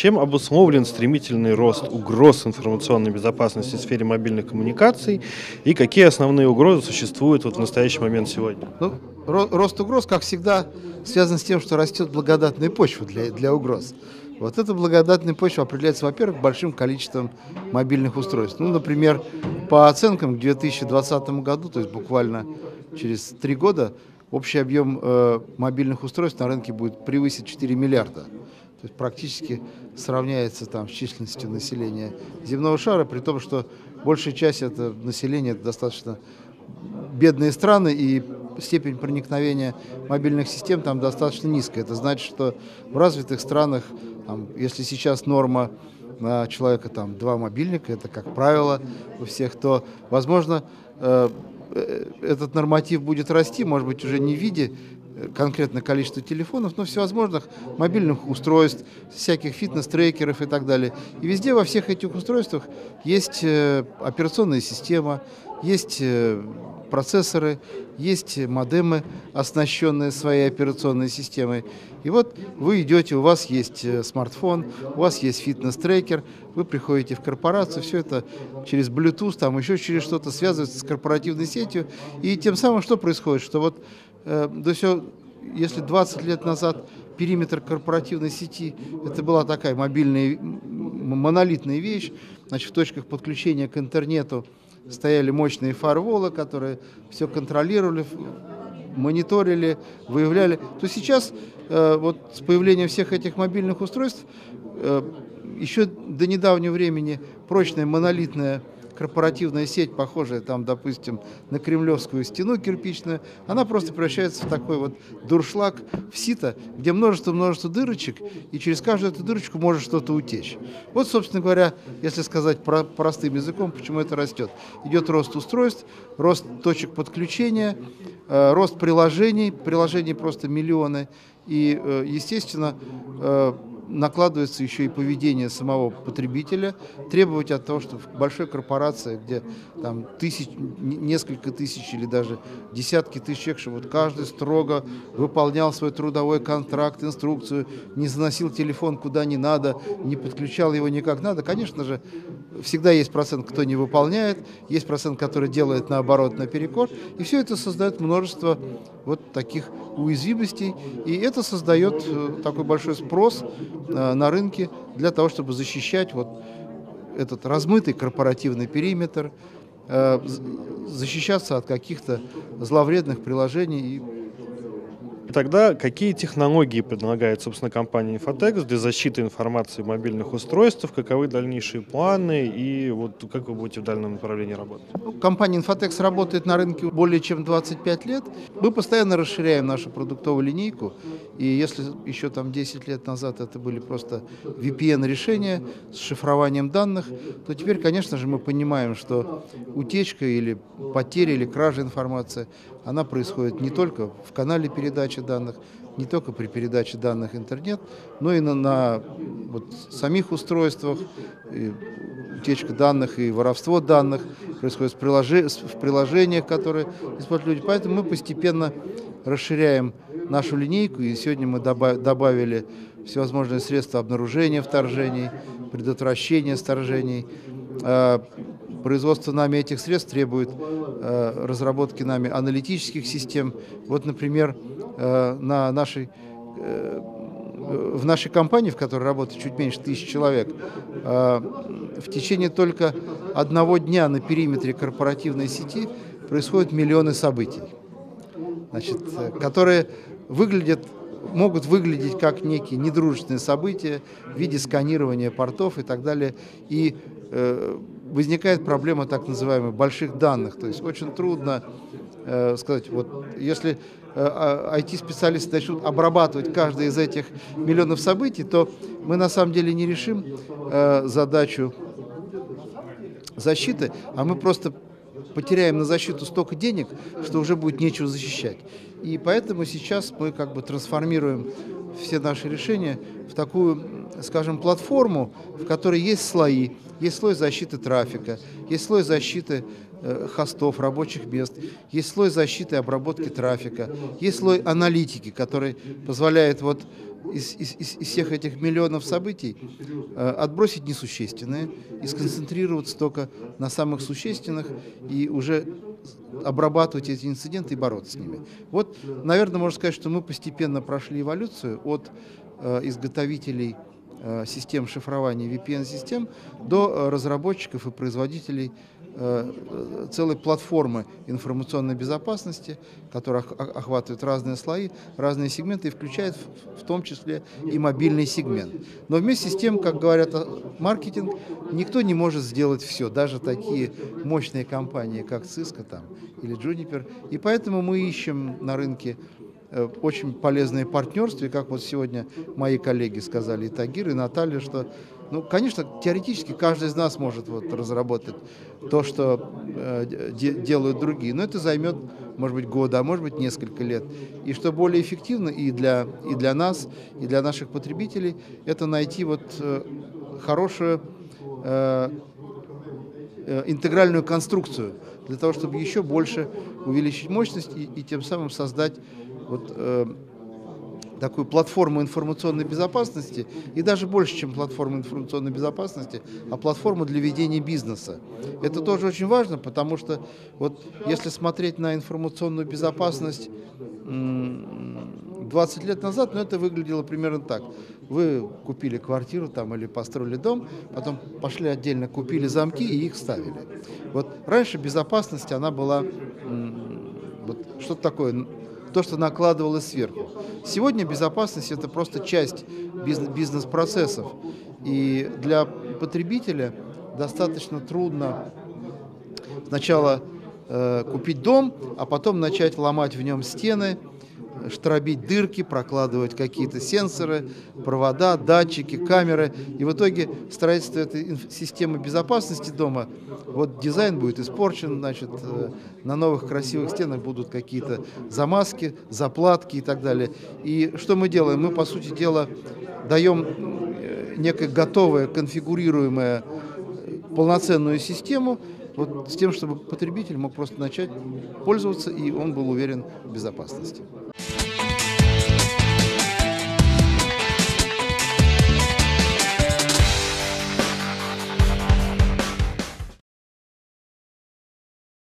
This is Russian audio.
Чем обусловлен стремительный рост угроз информационной безопасности в сфере мобильных коммуникаций и какие основные угрозы существуют вот в настоящий момент сегодня? Ну, рост угроз, как всегда, связан с тем, что растет благодатная почва для, для угроз. Вот эта благодатная почва определяется, во-первых, большим количеством мобильных устройств. Ну, например, по оценкам к 2020 году, то есть буквально через три года, общий объем э, мобильных устройств на рынке будет превысить 4 миллиарда. То есть практически сравняется там с численностью населения земного шара, при том, что большая часть это населения это достаточно бедные страны, и степень проникновения мобильных систем там достаточно низкая. Это значит, что в развитых странах, там, если сейчас норма на человека там два мобильника, это как правило у всех, то, возможно, э, э этот норматив будет расти, может быть, уже не в виде конкретное количество телефонов, но всевозможных мобильных устройств, всяких фитнес-трекеров и так далее. И везде во всех этих устройствах есть э, операционная система, есть э, процессоры, есть модемы, оснащенные своей операционной системой. И вот вы идете, у вас есть э, смартфон, у вас есть фитнес-трекер, вы приходите в корпорацию, все это через Bluetooth, там еще через что-то связывается с корпоративной сетью. И тем самым что происходит? Что вот э, до все, если 20 лет назад периметр корпоративной сети это была такая мобильная монолитная вещь, значит, в точках подключения к интернету стояли мощные фарволы, которые все контролировали, мониторили, выявляли. То сейчас э, вот с появлением всех этих мобильных устройств э, еще до недавнего времени прочная монолитная корпоративная сеть, похожая там, допустим, на кремлевскую стену кирпичную, она просто превращается в такой вот дуршлаг, в сито, где множество-множество дырочек, и через каждую эту дырочку может что-то утечь. Вот, собственно говоря, если сказать про простым языком, почему это растет. Идет рост устройств, рост точек подключения, э, рост приложений, приложений просто миллионы, и, э, естественно, э, накладывается еще и поведение самого потребителя, требовать от того, что в большой корпорации, где там тысяч, несколько тысяч или даже десятки тысяч человек, чтобы вот каждый строго выполнял свой трудовой контракт, инструкцию, не заносил телефон куда не надо, не подключал его никак надо. Конечно же, всегда есть процент, кто не выполняет, есть процент, который делает наоборот наперекор, и все это создает множество вот таких уязвимостей, и это создает э, такой большой спрос на рынке для того, чтобы защищать вот этот размытый корпоративный периметр, э, защищаться от каких-то зловредных приложений и Тогда какие технологии предлагает, собственно, компания Infotex для защиты информации мобильных устройств, каковы дальнейшие планы и вот как вы будете в дальнем направлении работать? Ну, компания Infotex работает на рынке более чем 25 лет. Мы постоянно расширяем нашу продуктовую линейку. И если еще там 10 лет назад это были просто VPN-решения с шифрованием данных, то теперь, конечно же, мы понимаем, что утечка или потеря или кража информации, она происходит не только в канале передачи данных, не только при передаче данных интернет, но и на, на вот, самих устройствах, и утечка данных и воровство данных происходит в, приложи, в приложениях, которые используют люди. Поэтому мы постепенно расширяем нашу линейку, и сегодня мы добавили всевозможные средства обнаружения вторжений, предотвращения вторжений. Производство нами этих средств требует а, разработки нами аналитических систем. Вот, например, Э, на нашей э, в нашей компании, в которой работает чуть меньше тысячи человек, э, в течение только одного дня на периметре корпоративной сети происходят миллионы событий, значит, которые выглядят, могут выглядеть как некие недружественные события в виде сканирования портов и так далее. И возникает проблема так называемых больших данных. То есть очень трудно сказать, вот если IT-специалисты э, а, начнут обрабатывать каждое из этих миллионов событий, то мы на самом деле не решим э, задачу защиты, а мы просто потеряем на защиту столько денег, что уже будет нечего защищать. И поэтому сейчас мы как бы трансформируем все наши решения в такую, скажем, платформу, в которой есть слои. Есть слой защиты трафика, есть слой защиты э, хостов, рабочих мест, есть слой защиты обработки трафика, есть слой аналитики, который позволяет вот из, из, из всех этих миллионов событий э, отбросить несущественные и сконцентрироваться только на самых существенных и уже обрабатывать эти инциденты и бороться с ними. Вот, наверное, можно сказать, что мы постепенно прошли эволюцию от э, изготовителей систем шифрования VPN-систем до э, разработчиков и производителей Э, целой платформы информационной безопасности, которая охватывает разные слои, разные сегменты и включает в том числе и мобильный сегмент. Но вместе с тем, как говорят маркетинг, никто не может сделать все, даже такие мощные компании, как Cisco там, или Juniper. И поэтому мы ищем на рынке э, очень полезные партнерства, и как вот сегодня мои коллеги сказали, и Тагир, и Наталья, что ну, конечно, теоретически каждый из нас может вот разработать то, что э, де, делают другие, но это займет, может быть, года, а может быть, несколько лет. И что более эффективно и для, и для нас, и для наших потребителей, это найти вот э, хорошую э, э, интегральную конструкцию для того, чтобы еще больше увеличить мощность и, и тем самым создать вот, э, такую платформу информационной безопасности, и даже больше, чем платформу информационной безопасности, а платформу для ведения бизнеса. Это тоже очень важно, потому что вот если смотреть на информационную безопасность 20 лет назад, ну, это выглядело примерно так. Вы купили квартиру там или построили дом, потом пошли отдельно, купили замки и их ставили. Вот раньше безопасность, она была вот что-то такое то, что накладывалось сверху. Сегодня безопасность – это просто часть бизнес-процессов. И для потребителя достаточно трудно сначала э, купить дом, а потом начать ломать в нем стены – штробить дырки, прокладывать какие-то сенсоры, провода, датчики, камеры. И в итоге строительство этой системы безопасности дома, вот дизайн будет испорчен, значит, э, на новых красивых стенах будут какие-то замазки, заплатки и так далее. И что мы делаем? Мы, по сути дела, даем э, некое готовое, конфигурируемое полноценную систему, вот с тем, чтобы потребитель мог просто начать пользоваться, и он был уверен в безопасности.